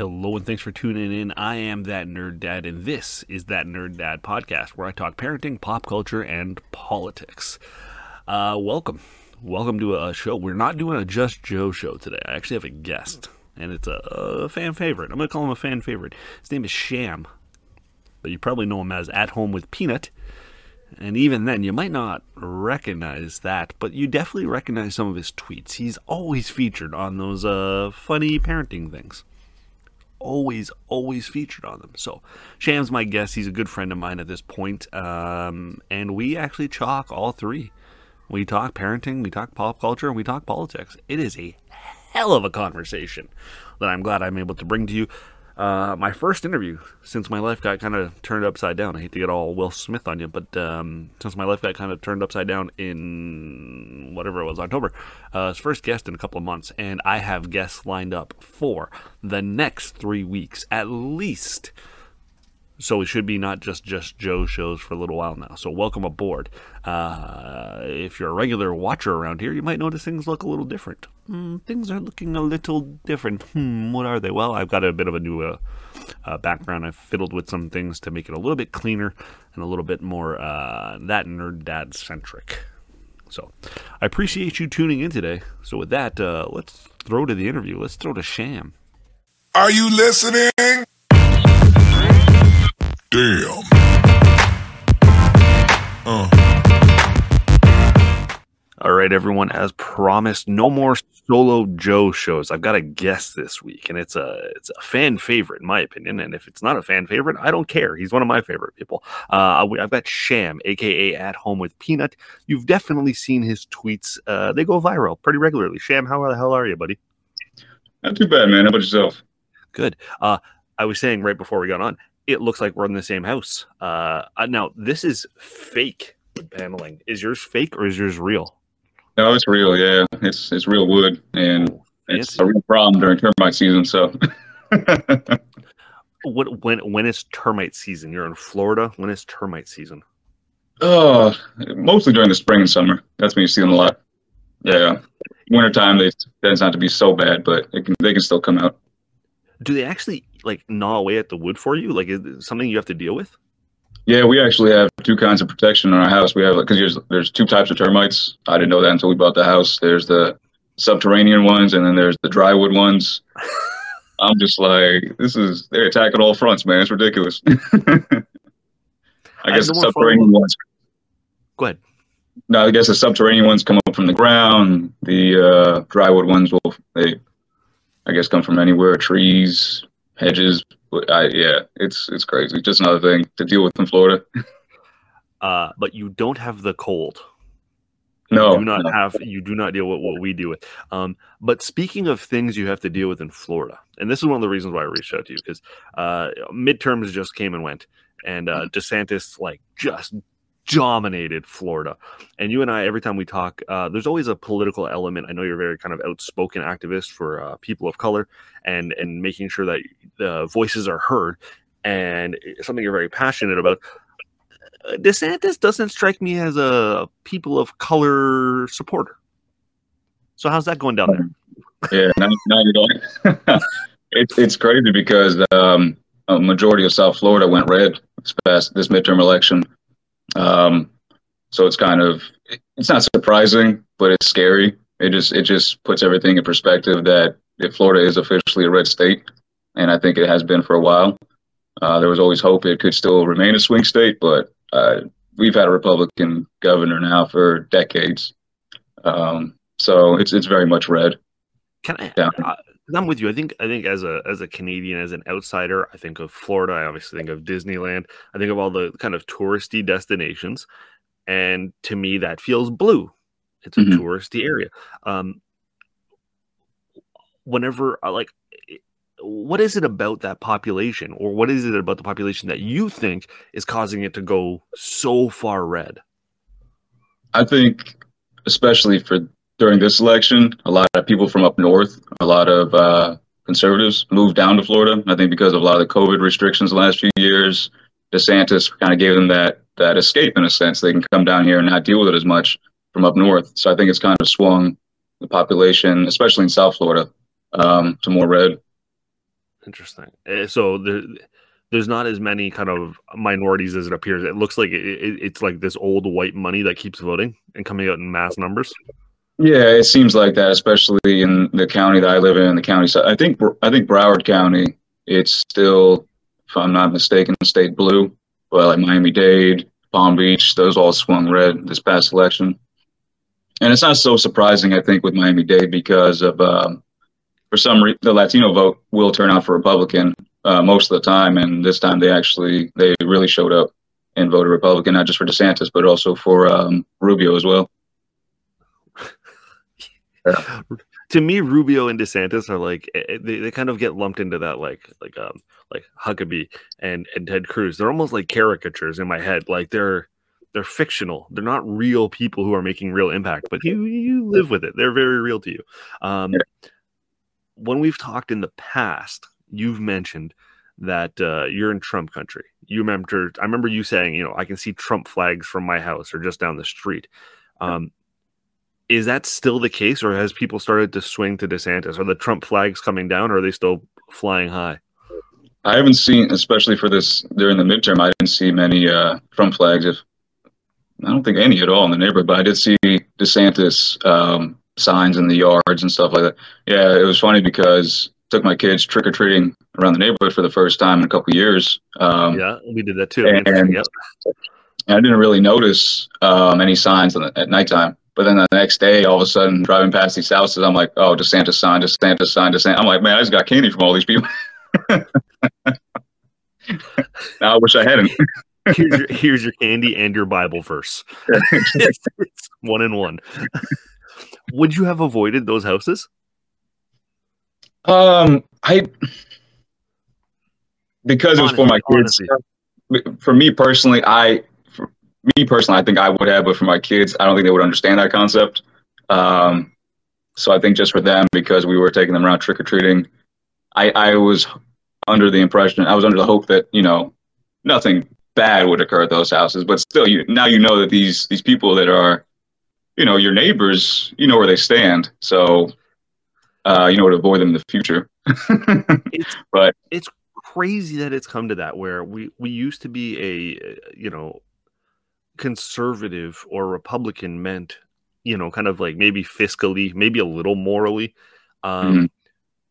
Hello and thanks for tuning in. I am that nerd dad, and this is that nerd dad podcast where I talk parenting, pop culture, and politics. Uh, welcome, welcome to a show. We're not doing a Just Joe show today. I actually have a guest, and it's a, a fan favorite. I'm going to call him a fan favorite. His name is Sham, but you probably know him as At Home with Peanut. And even then, you might not recognize that, but you definitely recognize some of his tweets. He's always featured on those uh, funny parenting things always, always featured on them. So Sham's my guest. He's a good friend of mine at this point. Um, and we actually chalk all three. We talk parenting, we talk pop culture, and we talk politics. It is a hell of a conversation that I'm glad I'm able to bring to you. Uh, my first interview since my life got kind of turned upside down. I hate to get all Will Smith on you, but um, since my life got kind of turned upside down in whatever it was, October, uh, his first guest in a couple of months, and I have guests lined up for the next three weeks at least. So it should be not just just Joe shows for a little while now. So welcome aboard. Uh, if you're a regular watcher around here, you might notice things look a little different. Mm, things are looking a little different. Hmm, what are they? Well, I've got a bit of a new uh, uh, background. I've fiddled with some things to make it a little bit cleaner and a little bit more uh, that nerd dad centric. So I appreciate you tuning in today. So with that, uh, let's throw to the interview. Let's throw to Sham. Are you listening? Damn. Right, everyone. As promised, no more solo Joe shows. I've got a guest this week, and it's a it's a fan favorite in my opinion. And if it's not a fan favorite, I don't care. He's one of my favorite people. Uh, I've got Sham, aka At Home with Peanut. You've definitely seen his tweets. Uh, they go viral pretty regularly. Sham, how the hell are you, buddy? Not too bad, man. How about yourself? Good. Uh, I was saying right before we got on, it looks like we're in the same house. Uh, now this is fake paneling. Is yours fake or is yours real? No, it's real. Yeah, it's it's real wood, and Oh, it's a real problem during termite season. So, What when when is termite season? You're in Florida. When is termite season? oh, mostly during the spring and summer. That's when you see them a lot. Yeah, wintertime they tends not to be so bad, but it can, they can still come out. Do they actually like gnaw away at the wood for you? Like is it something you have to deal with? Yeah, we actually have two kinds of protection in our house. We have because there's there's two types of termites. I didn't know that until we bought the house. There's the subterranean ones, and then there's the drywood ones. I'm just like, this is they're attacking all fronts, man. It's ridiculous. I I guess have the subterranean ones. Go ahead. No, I guess the subterranean ones come up from the ground. The uh, drywood ones will they, I guess, come from anywhere, trees, hedges. But I, yeah, it's it's crazy. Just another thing to deal with in Florida. Uh, but you don't have the cold. No, you do not no. have you do not deal with what we deal with. Um, but speaking of things you have to deal with in Florida, and this is one of the reasons why I reached out to you because uh, midterms just came and went, and uh, DeSantis like just dominated Florida. And you and I, every time we talk, uh, there's always a political element. I know you're very kind of outspoken activist for uh, people of color, and and making sure that the voices are heard, and something you're very passionate about. Uh, DeSantis doesn't strike me as a people of color supporter. So how's that going down there? Yeah, now you don't. it's it's crazy because um, a majority of South Florida went red this past this midterm election. Um, so it's kind of it's not surprising, but it's scary. It just it just puts everything in perspective that if Florida is officially a red state, and I think it has been for a while. Uh, there was always hope it could still remain a swing state, but uh, we've had a Republican governor now for decades. Um, so it's it's very much red. Can I? Uh, I'm with you. I think I think as a as a Canadian, as an outsider, I think of Florida. I obviously think of Disneyland. I think of all the kind of touristy destinations, and to me, that feels blue. It's a Mhm. touristy area. Um, whenever I like, what is it about that population, or what is it about the population that you think is causing it to go so far red? I think, especially for during this election, a lot of people from up north, a lot of uh, conservatives moved down to Florida. I think because of a lot of the COVID restrictions the last few years, DeSantis kind of gave them that that escape in a sense. They can come down here and not deal with it as much from up north. So I think it's kind of swung the population, especially in South Florida, um, to more red. Interesting. Eh, so there, there's not as many kind of minorities as it appears. It looks like it, it, it's like this old white money that keeps voting and coming out in mass numbers. Yeah, it seems like that, especially in the county that I live in, the county side. I think I think Broward County, it's still, if I'm not mistaken, state blue. But like Miami Dade, Palm Beach, those all swung red this past election. And it's not so surprising, I think, with Miami Dade because of um, for some reason the Latino vote will turn out for Republican uh, most of the time, and this time they actually they really showed up and voted Republican, not just for DeSantis but also for um, Rubio as well. Yeah. To me, Rubio and DeSantis are like eh, eh, they, they kind of get lumped into that like like um like Huckabee and and Ted Cruz. They're almost like caricatures in my head. Like they're they're fictional. They're not real people who are making real impact, but you you live with it. They're very real to you. Um, yeah. When we've talked in the past, you've mentioned that uh, you're in Trump country. You remember, I remember you saying, you know, I can see Trump flags from my house or just down the street. Um, is that still the case, or has people started to swing to DeSantis? Are the Trump flags coming down, or are they still flying high? I haven't seen, especially for this during the midterm, I didn't see many uh, Trump flags. If I don't think any at all in the neighborhood, but I did see DeSantis um, signs in the yards and stuff like that. Yeah, it was funny because I took my kids trick or treating around the neighborhood for the first time in a couple years. Um, yeah, we did that too. And, and yep. I didn't really notice um, any signs the, at nighttime. But then the next day, all of a sudden, driving past these houses, I'm like, oh, DeSantis sign, DeSantis sign, DeSantis. I'm like, man, I just got candy from all these people. now I wish I hadn't here's, your, here's your candy and your Bible verse. it's, it's one in one. Would you have avoided those houses? Um, I because it was for my kids. Honestly. For me personally, I me personally, I think I would have, but for my kids, I don't think they would understand that concept. Um, so I think just for them, because we were taking them around trick or treating, I I was under the impression, I was under the hope that you know nothing bad would occur at those houses. But still, you now you know that these these people that are, you know, your neighbors, you know where they stand. So, uh, you know to avoid them in the future. it's, but it's crazy that it's come to that where we we used to be a you know conservative or Republican meant you know kind of like maybe fiscally, maybe a little morally. Um, mm-hmm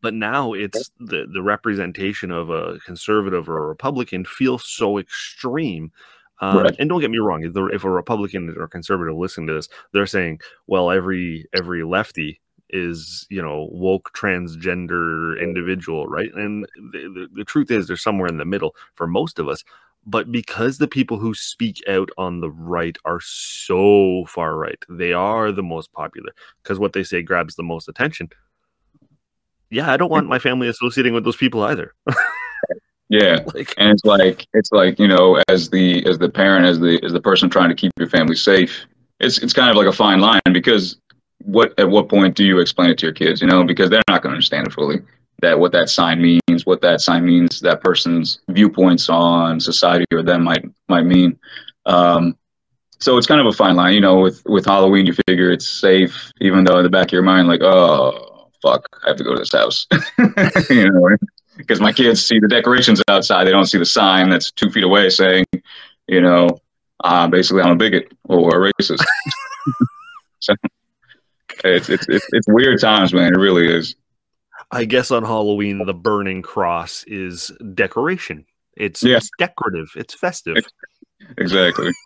but now it's the the representation of a conservative or a Republican feels so extreme. Um, right. And don't get me wrong, if, the, if a Republican or conservative listen to this, they're saying, "Well, every every lefty is you know woke transgender individual, right?" And the, the, the truth is, they're somewhere in the middle for most of us. But because the people who speak out on the right are so far right, they are the most popular because what they say grabs the most attention yeah, I don't want my family associating with those people either. yeah, like, and it's like it's like you know, as the as the parent, as the as the person trying to keep your family safe, it's it's kind of like a fine line because what at what point do you explain it to your kids? You know, because they're not going to understand it fully. That what that sign means, what that sign means, that person's viewpoints on society or them might might mean. Um, so it's kind of a fine line, you know. With with Halloween, you figure it's safe, even though in the back of your mind, like, oh, fuck, I have to go to this house. you know, because my kids see the decorations outside, they don't see the sign that's two feet away saying, you know, uh, basically I'm a bigot or a racist. so it's, it's it's it's weird times, man. It really is. I guess on Halloween the burning cross is decoration. It's, yeah. it's decorative. It's festive. Exactly.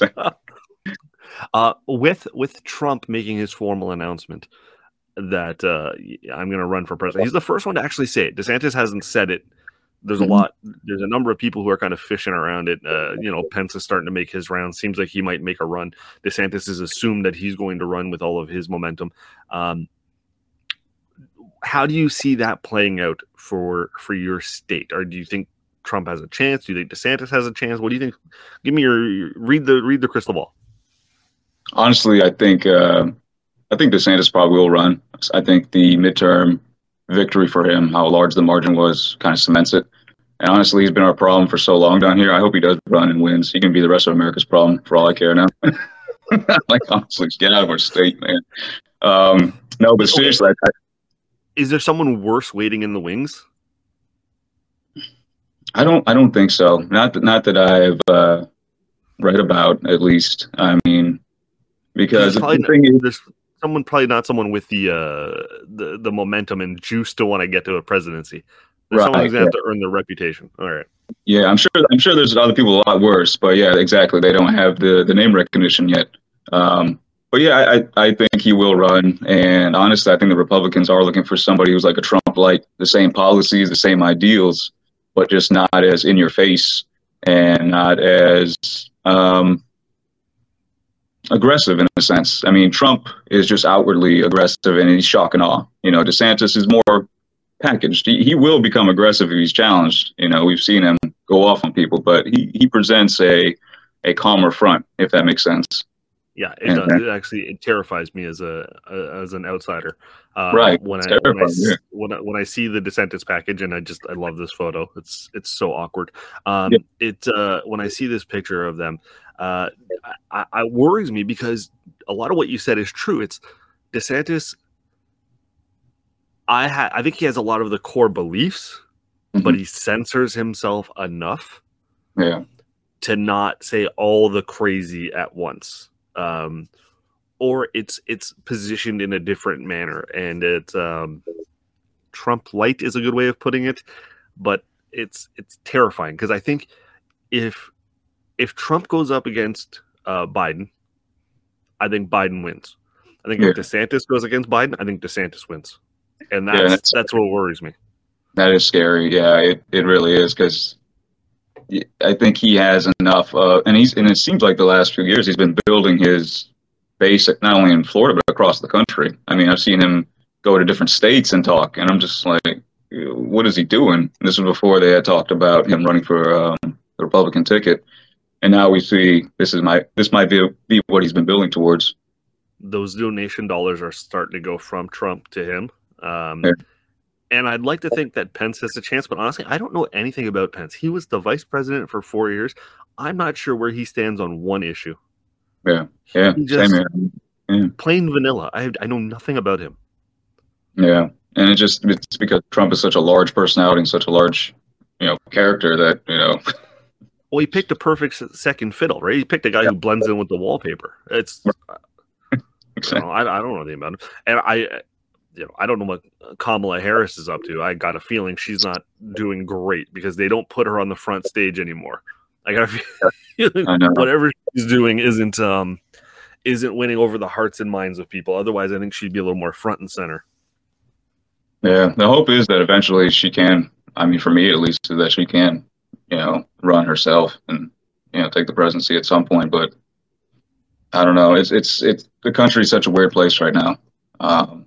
uh, with with Trump making his formal announcement, that uh, I'm going to run for president. He's the first one to actually say it. DeSantis hasn't said it. There's a mm-hmm. lot. There's a number of people who are kind of fishing around it. Uh, you know, Pence is starting to make his rounds. Seems like he might make a run. DeSantis is assumed that he's going to run with all of his momentum. Um, how do you see that playing out for for your state? Or do you think Trump has a chance? Do you think DeSantis has a chance? What do you think? Give me your, your read the read the crystal ball. Honestly, I think uh, I think DeSantis probably will run. I think the midterm victory for him, how large the margin was, kind of cements it. And honestly, he's been our problem for so long down here. I hope he does run and wins. He can be the rest of America's problem for all I care now. like honestly, get out of our state, man. Um, no, but seriously, I, Is there someone worse waiting in the wings? I don't. I don't think so. Not that. Not that I've uh, read about. At least. I mean, because the probably thing is, there's someone probably not someone with the uh the, the momentum and juice to want to get to a presidency. There's someone Right, who's gonna have to earn their reputation. All right. yeah, I'm sure. I'm sure there's other people a lot worse. But yeah, exactly. They don't have the the name recognition yet. Um, but yeah, I, I think he will run. And honestly, I think the Republicans are looking for somebody who's like a Trump, like the same policies, the same ideals, but just not as in your face and not as um, aggressive in a sense. I mean, Trump is just outwardly aggressive and he's shock and awe. You know, DeSantis is more packaged. He, he will become aggressive if he's challenged. You know, we've seen him go off on people, but he, he presents a a calmer front, if that makes sense. Yeah, it And does. that- It actually it terrifies me as a, a as an outsider. Uh, Right, When I, when I yeah. when I when I see the DeSantis package, and I just I love this photo. It's it's so awkward. Um, Yeah. It uh, when I see this picture of them, uh, I, I worries me because a lot of what you said is true. It's DeSantis. I ha- I think he has a lot of the core beliefs, but he censors himself enough Yeah. to not say all the crazy at once um or it's it's positioned in a different manner. And it's um trump light is a good way of putting it but it's it's terrifying. Because i think if if trump goes up against uh biden i think biden wins. I think if desantis goes against biden i think desantis wins. And Yeah, that's that's- that's what worries me. That is scary. Yeah, it, it really is because I think he has enough. Uh, and he's and it seems like the last few years he's been building his base not only in Florida but across the country. I mean, I've seen him go to different states and talk, and I'm just like, what is he doing? This was before they had talked about him running for um, the Republican ticket, and now we see this is my this might be be what he's been building towards. those donation dollars are starting to go from Trump to him. Um, Yeah. And I'd like to think that Pence has a chance, but honestly, I don't know anything about Pence. He was the vice president for four years. I'm not sure where he stands on one issue. Yeah, yeah, He just- same here. Plain vanilla. I, I know nothing about him. Yeah, and it just it's because Trump is such a large personality and such a large, you know, character that you know. Well, he picked a perfect second fiddle, right? He picked a guy who blends in with the wallpaper. It's I don't know, I, I don't know anything about him, and I, you know, I don't know what Kamala Harris is up to. I got a feeling she's not doing great because they don't put her on the front stage anymore. I got a feeling I whatever she's doing isn't um isn't winning over the hearts and minds of people. Otherwise, I think she'd be a little more front and center. Yeah, the hope is that eventually she can. I mean, for me at least, that she can, you know, run herself and you know take the presidency at some point. But I don't know. It's it's it's the country's such a weird place right now. Um,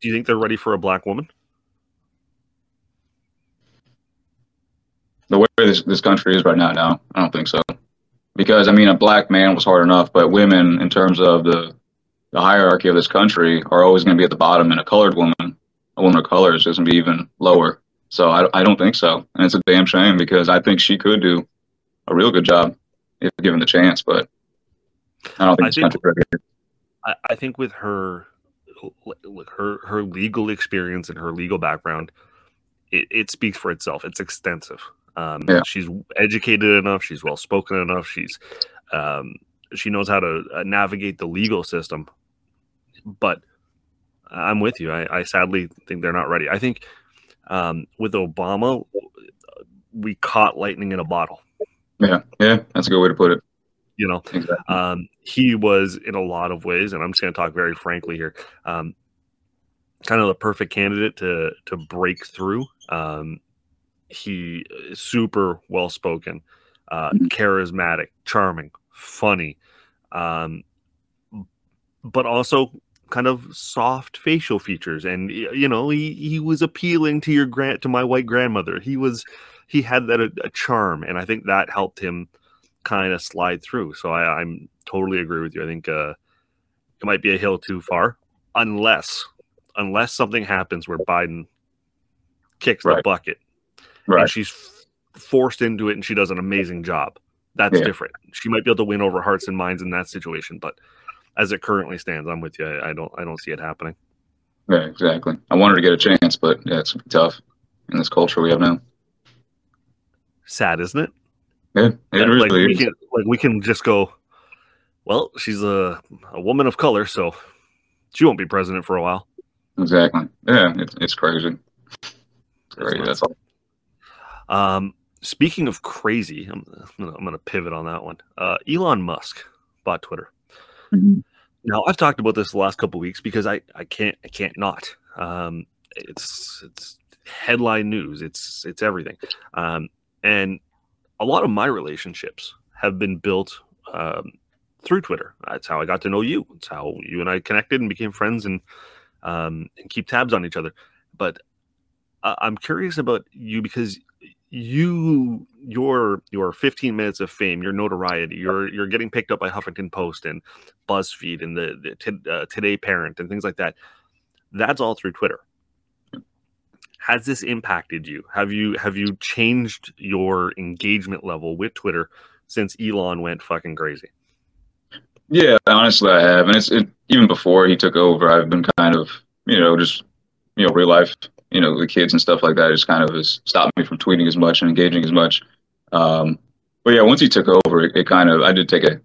Do you think they're ready for a black woman? the way this this country is right now, no, I don't think so. Because I mean, a black man was hard enough, but women, in terms of the the hierarchy of this country, are always going to be at the bottom, and a colored woman, a woman of color, is going to be even lower. So I, I don't think so, and it's a damn shame because I think she could do a real good job if given the chance, but I don't think I this think- country's ready. I, I think with her, her her legal experience and her legal background, it, it speaks for itself. It's extensive. Um, Yeah. She's educated enough. She's well spoken enough. She's um, she knows how to uh, navigate the legal system. But I'm with you. I, I sadly think they're not ready. I think um, with Obama, we caught lightning in a bottle. Yeah, yeah, that's a good way to put it. You know, Exactly. um, he was in a lot of ways, and I'm just going to talk very frankly here. Um, kind of the perfect candidate to to break through. Um, he super well spoken, uh, Mhm. charismatic, charming, funny, um, but also kind of soft facial features. And you know, he he was appealing to your grant to my white grandmother. He was he had that a, a charm, and I think that helped him kind of slide through. So I, I'm totally agree with you. I think uh, it might be a hill too far, unless unless something happens where Biden kicks the bucket Right. and she's f- forced into it and she does an amazing job. That's Yeah. different. She might be able to win over hearts and minds in that situation, but as it currently stands, I'm with you. I, I don't I don't see it happening. Yeah, exactly. I wanted to get a chance, but yeah, it's tough in this culture we have now. Sad, isn't it? Yeah, it really like we can like we can just go. Well, she's a a woman of color, so she won't be president for a while. Exactly. Yeah, it's it's crazy. It's crazy. That's all. Um, speaking of crazy, I'm, I'm gonna, I'm gonna pivot on that one. Uh, Elon Musk bought Twitter. Mhm. Now I've talked about this the last couple weeks because I I can't I can't not. Um, it's it's headline news. It's it's everything. Um, and a lot of my relationships have been built um, through Twitter. That's how I got to know you. It's how you and I connected and became friends and um, and keep tabs on each other. But I- I'm curious about you because you your your 15 minutes of fame, your notoriety, you're you're getting picked up by Huffington Post and BuzzFeed and the, the t- uh, Today Parent and things like that. That's all through Twitter. Has this impacted you? Have you have you changed your engagement level with Twitter since Elon went fucking crazy? Yeah, honestly, I have, and it's it, even before he took over. I've been kind of, you know, just you know, real life, you know, the kids and stuff like that. Just kind of has stopped me from tweeting as much and engaging as much. Um, but yeah, once he took over, it, it kind of I did take a,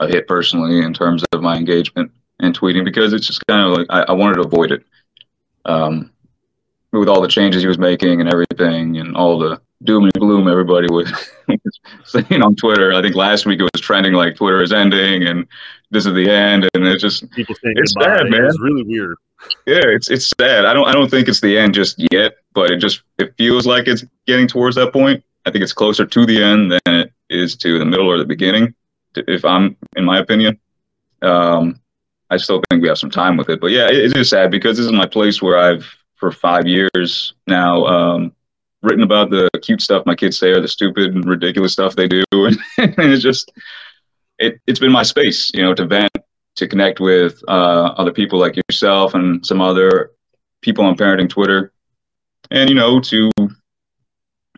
a hit personally in terms of my engagement and tweeting because it's just kind of like I, I wanted to avoid it. Um, with all the changes he was making and everything, and all the doom and gloom everybody was saying on Twitter. I think last week it was trending like Twitter is ending and this is the end, and it's just People saying It's goodbye. sad, man. It's really weird. yeah, it's it's sad. I don't I don't think it's the end just yet, but it just it feels like it's getting towards that point. I think it's closer to the end than it is to the middle or the beginning. If I'm in my opinion, um, I still think we have some time with it. But yeah, it, it is sad because this is my place where I've for five years now um, written about the cute stuff my kids say or the stupid and ridiculous stuff they do, and, it's just it it's been my space, you know, to vent to connect with uh, other people like yourself and some other people on parenting Twitter, and you know to you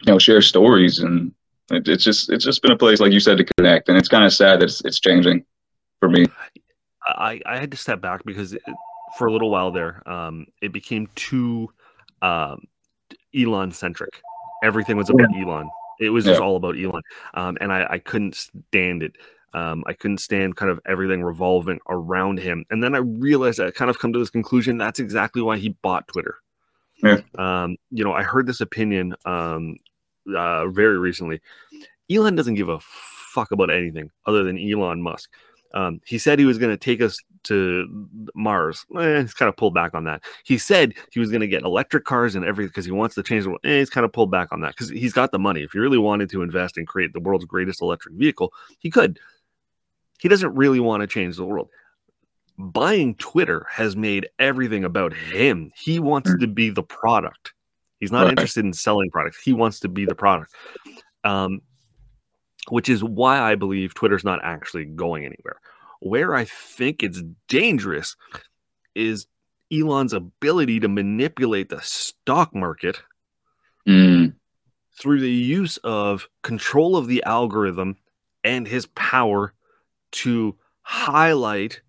know share stories and it, it's just it's just been a place like you said to connect, and it's kind of sad that it's, it's changing for me. I, I had to step back because for a little while there, um, it became too um, Elon centric. Everything was about Elon. It was just all about Elon, um, and I, I couldn't stand it. Um, I couldn't stand kind of everything revolving around him. And then I realized I kind of come to this conclusion. That's exactly why he bought Twitter. Yeah. Um, you know, I heard this opinion um, uh, very recently. Elon doesn't give a fuck about anything other than Elon Musk. Um, he said he was going to take us to Mars. Eh, he's kind of pulled back on that. He said he was going to get electric cars and everything because he wants to change the world. Eh, he's kind of pulled back on that because he's got the money. If he really wanted to invest and create the world's greatest electric vehicle, he could. He doesn't really want to change the world. Buying Twitter has made everything about him. He wants Mm. to be the product. He's not Right. interested in selling products. He wants to be the product. Um, which is why I believe Twitter's not actually going anywhere. Where I think it's dangerous is Elon's ability to manipulate the stock market Mm, through the use of control of the algorithm and his power to highlight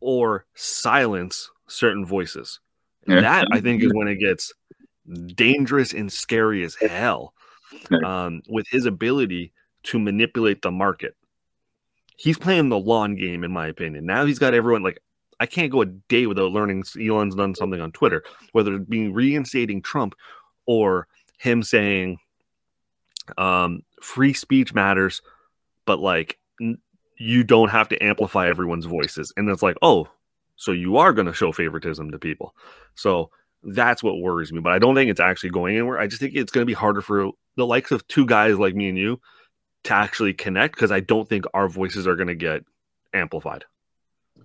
or silence certain voices. Yeah. That I think is when it gets dangerous and scary as hell. Um, with his ability to manipulate the market, he's playing the lawn game, in my opinion. Now he's got everyone like I can't go a day without learning Elon's done something on Twitter, whether it be reinstating Trump or him saying um, free speech matters, but like n- you don't have to amplify everyone's voices. And it's like, oh, so you are going to show favoritism to people. So that's what worries me. But I don't think it's actually going anywhere. I just think it's going to be harder for the likes of two guys like me and you to actually connect because I don't think our voices are going to get amplified.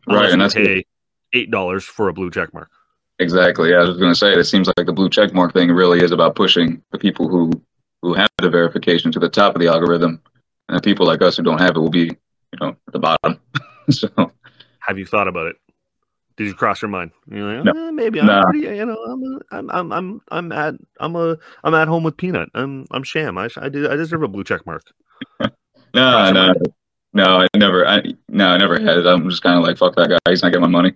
Right, and that's pay eight dollars for a blue check mark. Exactly. Yeah, I was going to say it seems like the blue check mark thing really is about pushing the people who who have the verification to the top of the algorithm, and the people like us who don't have it will be, you know, at the bottom. so, have you thought about it? Did you cross your mind? You're like, no. eh, maybe I'm Nah. pretty, you know, I'm, I'm, I'm, I'm, at, I'm a, I'm at home with Peanut. I'm, I'm sham. I, I did, I deserve a blue check mark. no, no, no, I never, I, no, I never had it. I'm just kind of like, fuck that guy. He's not getting my money.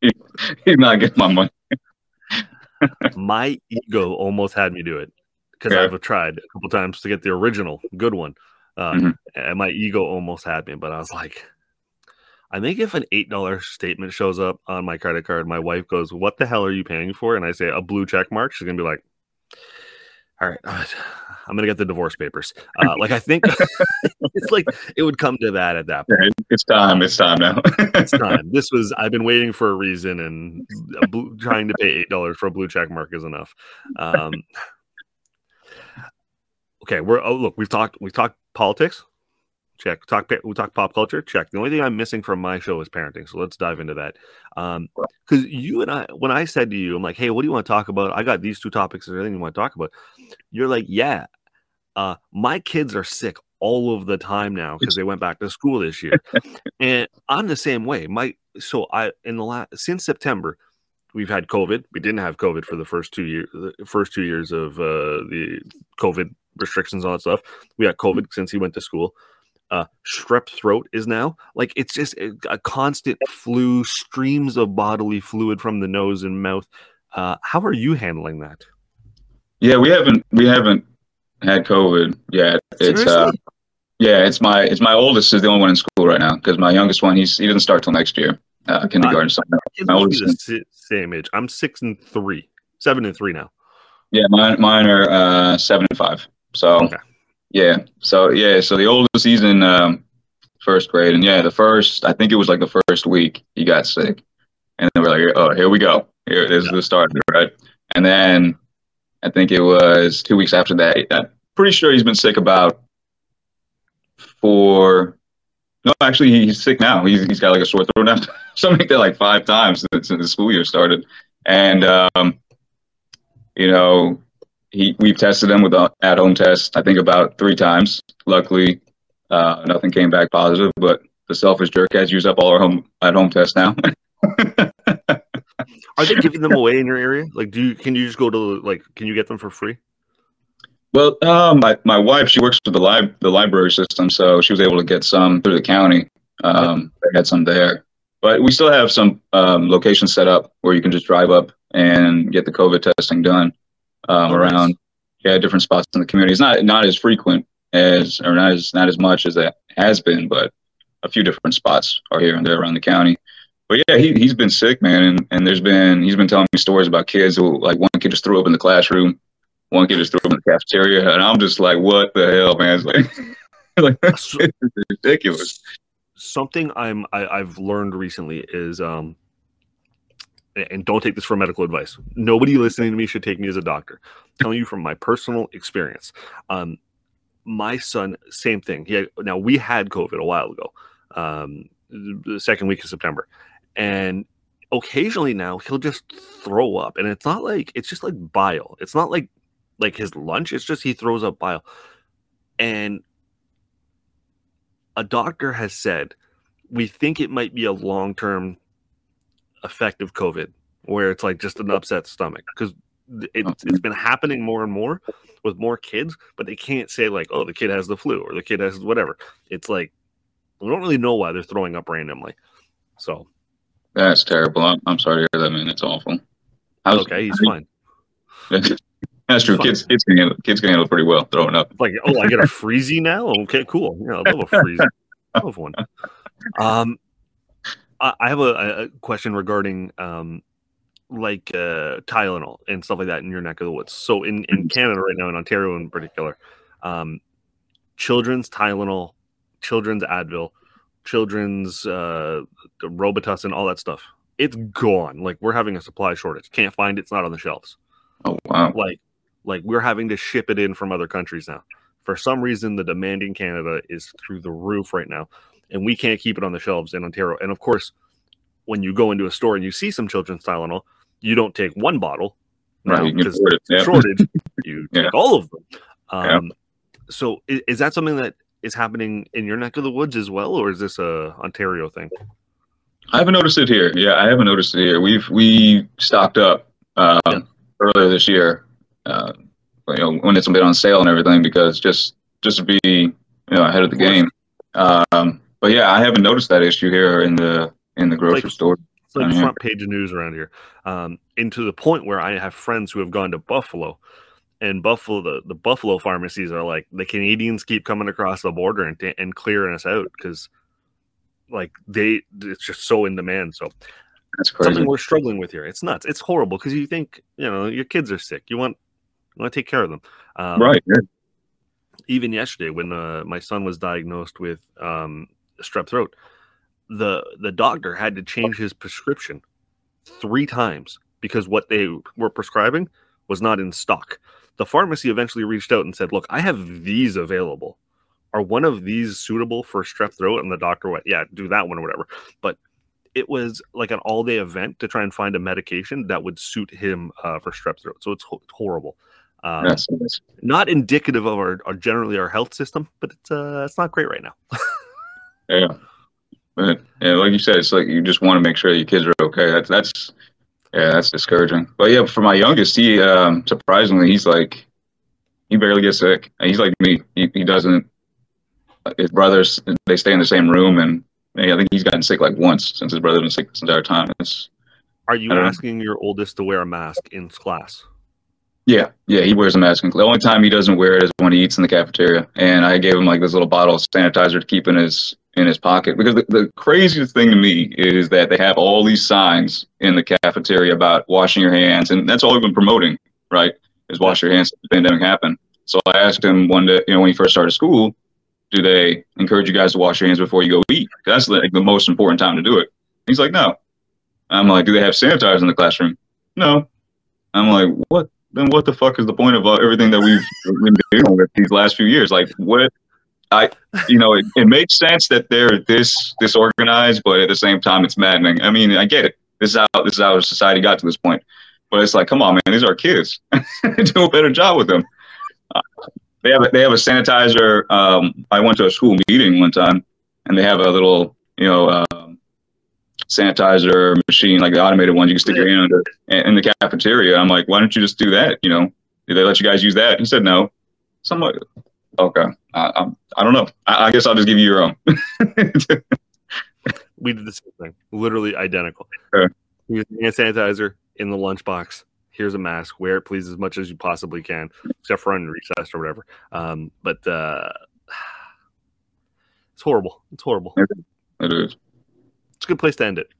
He- He's not getting my money. My ego almost had me do it because Okay. I've tried a couple times to get the original good one, uh, Mhm. and my ego almost had me. But I was like, I think if an eight dollar statement shows up on my credit card, my wife goes, "What the hell are you paying for?" And I say a blue check mark. She's gonna be like, "All right, I'm gonna get the divorce papers." Uh, like I think it's like it would come to that at that point. It's time. It's time now. It's time. This was I've been waiting for a reason, and blue, trying to pay eight dollars for a blue check mark is enough. Um, okay, we're oh look, we've talked we've talked politics. Check. Talk. We talk pop culture. Check. The only thing I'm missing from my show is parenting. So let's dive into that. Um, because you and I, when I said to you, I'm like, hey, what do you want to talk about? I got these two topics. Is there anything you want to talk about? You're like, yeah. Uh, my kids are sick all of the time now because they went back to school this year, and I'm the same way. My so I in the last since September, we've had COVID. We didn't have COVID for the first two years, the first two years of uh, the COVID restrictions, all that stuff. We had COVID since he went to school. Uh, strep throat is now like it's just a, a constant flu, streams of bodily fluid from the nose and mouth. Uh, how are you handling that? yeah, we haven't, we haven't had COVID yet. It's, uh, yeah, it's my, it's my oldest is the only one in school right now because my youngest one, he's, he doesn't start till next year, uh, kindergarten. so my oldest si- same age. I'm six and three, seven and three now. Yeah, mine mine are uh, seven and five. So Okay. Yeah, so yeah, so the oldest he's in um, first grade, and yeah, the first I think it was like the first week he got sick, and then we're like, oh, here we go, here this is the start, right? And then I think it was two weeks after that. I'm pretty sure he's been sick about four. No, actually, he's sick now. He's, he's got like a sore throat now. Something like that, like five times since the school year started, and um, you know, he we've tested him with a at home test. I think about three times. Luckily, uh, nothing came back positive. But the selfish jerk has used up all our home at home tests now. Are they giving them away in your area? Like, do you can you just go to like can you get them for free? well, um, my my wife she works for the lib the library system, so she was able to get some through the county. Um, they had some there, but we still have some um, locations set up where you can just drive up and get the COVID testing done um, Oh, nice. around yeah different spots in the community. It's not not as frequent as or not as not as much as it has been, but a few different spots are here and there around the county. But yeah, he he's been sick, man, and, and there's been he's been telling me stories about kids who like one kid just threw up in the classroom, one kid just threw up in the cafeteria, and I'm just like, what the hell, man? It's like, like it's ridiculous. Something I'm I, I've learned recently is um and don't take this for medical advice. Nobody listening to me should take me as a doctor. I'm telling you from my personal experience. Um, my son, same thing. He had, now we had COVID a while ago, um, the second week of September, and occasionally now he'll just throw up, and it's not like it's just like bile. It's not like like his lunch. It's just he throws up bile, and a doctor has said we think it might be a long term effect of COVID, where it's like just an upset stomach because it's, it's been happening more and more with more kids, but they can't say like, oh, the kid has the flu or the kid has whatever. It's like we don't really know why they're throwing up randomly. So That's terrible. I'm, I'm sorry to hear that, man. It's awful. How's- okay, he's fine. That's true. Fine. Kids, kids can handle, kids can handle it pretty well throwing up. Like, oh, I get a freezy now. Okay, cool. Yeah, I love a freezy. I love one. Um, I have a, a question regarding um, like uh, Tylenol and stuff like that in your neck of the woods. So in, in Canada right now, in Ontario in particular, um, children's Tylenol, children's Advil, children's uh, Robitussin, all that stuff, it's gone. Like we're having a supply shortage. Can't find it. It's not on the shelves. Oh wow. Like like we're having to ship it in from other countries now. For some reason, the demand in Canada is through the roof right now, and we can't keep it on the shelves in Ontario. And of course, when you go into a store and you see some children's Tylenol, you don't take one bottle, Right, you because afford it, yeah. shortage. You Yeah. take all of them. Yeah. Um, So is, is that something that is happening in your neck of the woods as well, or is this a Ontario thing? I haven't noticed it here. Yeah, I haven't noticed it here. We've we stocked up um, Yeah. earlier this year, uh, you know, when it's been on sale and everything, because just just to be you know ahead of the game. Um, but yeah, I haven't noticed that issue here in the in the grocery Like- store. It's like front page of news around here. Um, and to the point where I have friends who have gone to Buffalo, and Buffalo, the, the Buffalo pharmacies are like the Canadians keep coming across the border and, and clearing us out because, like they, it's just so in demand. So That's crazy. something we're struggling with here. It's nuts. It's horrible because you think you know your kids are sick. You want you want to take care of them. Um, right. Yeah. even yesterday when uh, my son was diagnosed with um, strep throat the the doctor had to change his prescription three times because what they were prescribing was not in stock. The pharmacy eventually reached out and said look i have these available. Are one of these suitable for strep throat? And the doctor went yeah do that one or whatever. But it was like an all day event to try and find a medication that would suit him uh, for strep throat. So it's ho- horrible. Um, that's not indicative of our, our generally our health system, but it's uh it's not great right now. yeah. But yeah, like you said, it's like you just want to make sure your kids are okay. That's that's yeah, that's discouraging. But yeah, for my youngest, he um surprisingly he's like he barely gets sick. And He's like me. He he doesn't. His brothers they stay in the same room, and yeah, I think he's gotten sick like once since his brother's been sick this entire time. It's Are you don't know. asking your oldest to wear a mask in class? Yeah, yeah, he wears a mask. The only time he doesn't wear it is when he eats in the cafeteria. And I gave him like this little bottle of sanitizer to keep in his in his pocket. Because the, the craziest thing to me is that they have all these signs in the cafeteria about washing your hands, and that's all we've been promoting, right? Is wash your hands the pandemic happened. So I asked him one day, you know, when he first started school, do they encourage you guys to wash your hands before you go eat? That's like the most important time to do it. He's like, no. I'm like, do they have sanitizer in the classroom? No. I'm like, what? Then what the fuck is the point of uh, everything that we've been dealing with these last few years? Like, what? I, you know, it, it makes sense that they're this disorganized, but at the same time, it's maddening. I mean, I get it. This is how this is how society got to this point. But it's like, come on, man, these are kids. Do a better job with them. Uh, they have a, they have a sanitizer. Um, I went to a school meeting one time, and they have a little, you know, um, sanitizer machine, like the automated ones you can stick your hand under in in the cafeteria. I'm like, why don't you just do that? You know, did they let you guys use that? He said no. So I'm like, okay, I, I, I don't know. I, I guess I'll just give you your own. We did the same thing, literally identical. Okay. Here's hand sanitizer in the lunchbox. Here's a mask. Wear it, please, as much as you possibly can, except for on recess or whatever. Um, but uh, it's horrible. It's horrible. it is. It's a good place to end it.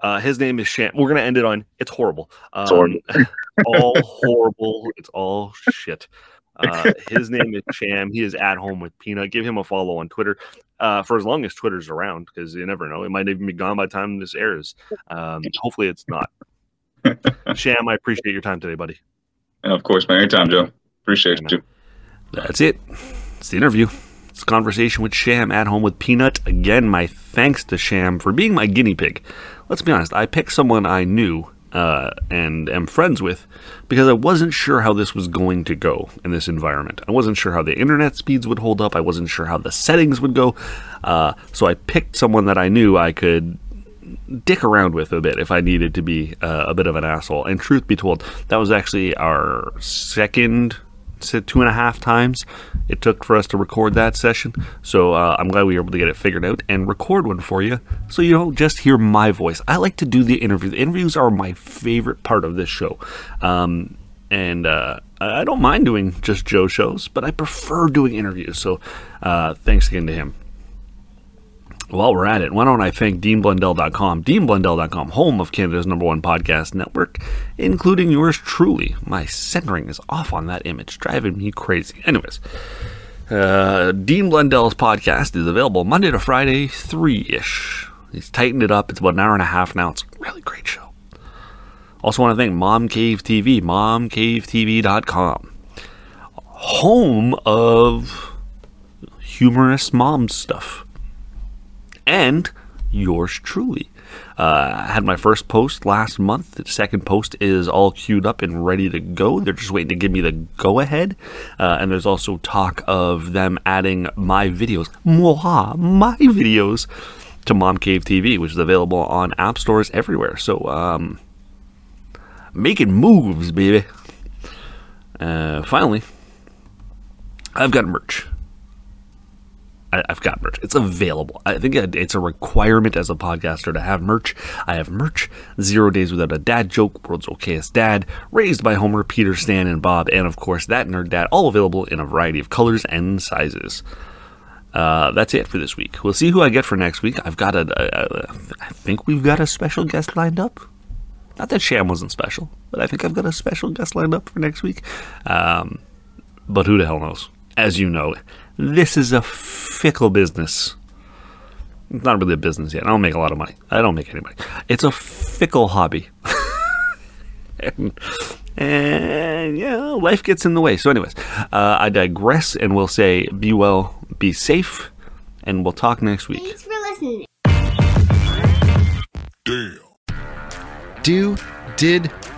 Uh, his name is Sham. We're gonna end it on it's horrible. Um, horrible. all horrible. It's all shit. Uh, his name is Sham. He is at home with Peanut. Give him a follow on Twitter uh, for as long as Twitter's around, because you never know. It might even be gone by the time this airs. Um, hopefully, it's not. Sham, I appreciate your time today, buddy. And of course, man. Anytime, Joe. Appreciate you. That's it. It's the interview. It's conversation with Sham at home with Peanut. Again, my thanks to Sham for being my guinea pig. Let's be honest, I picked someone I knew uh, and am friends with because I wasn't sure how this was going to go in this environment. I wasn't sure how the internet speeds would hold up. I wasn't sure how the settings would go. Uh, so I picked someone that I knew I could dick around with a bit if I needed to be uh, a bit of an asshole. And truth be told, that was actually our second to two and a half times it took for us to record that session. So uh, I'm glad we were able to get it figured out and record one for you so you don't just hear my voice. I like to do the interview. The interviews are my favorite part of this show. Um, and uh, I don't mind doing just Joe shows, but I prefer doing interviews. So uh, thanks again to him. While we're at it, why don't I thank DeanBlundell.com, DeanBlundell.com, home of Canada's number one podcast network, including yours truly. My centering is off on that image, driving me crazy. Anyways, uh, Dean Blundell's podcast is available Monday to Friday, 3 ish. He's tightened it up. It's about an hour and a half now. It's a really great show. Also, want to thank Mom Cave TV, momcavetv.com, home of humorous mom stuff and yours truly. Uh, I had my first post last month. The second post is all queued up and ready to go. They're just waiting to give me the go ahead. Uh, and there's also talk of them adding my videos, moi, my videos, to Mom Cave TV, which is available on app stores everywhere. So, um, making moves, baby. Uh, finally, I've got merch. I, have got merch. It's available. I think it's a requirement as a podcaster to have merch. I have merch. Zero Days Without a Dad Joke, World's Okayest Dad, Raised by Homer, Peter, Stan, and Bob, and of course That Nerd Dad, all available in a variety of colors and sizes. Uh, that's it for this week. We'll see who I get for next week. I've got a, a, a. I think we've got a special guest lined up. Not that Sham wasn't special, but I think I've got a special guest lined up for next week. Um, but who the hell knows? As you know, this is a fickle business. It's not really a business yet. I don't make a lot of money. I don't make any money. It's a fickle hobby. and, and, yeah, life gets in the way. So, anyways, uh, I digress and we'll say be well, be safe, and we'll talk next week. Thanks for listening. Damn. Do, did,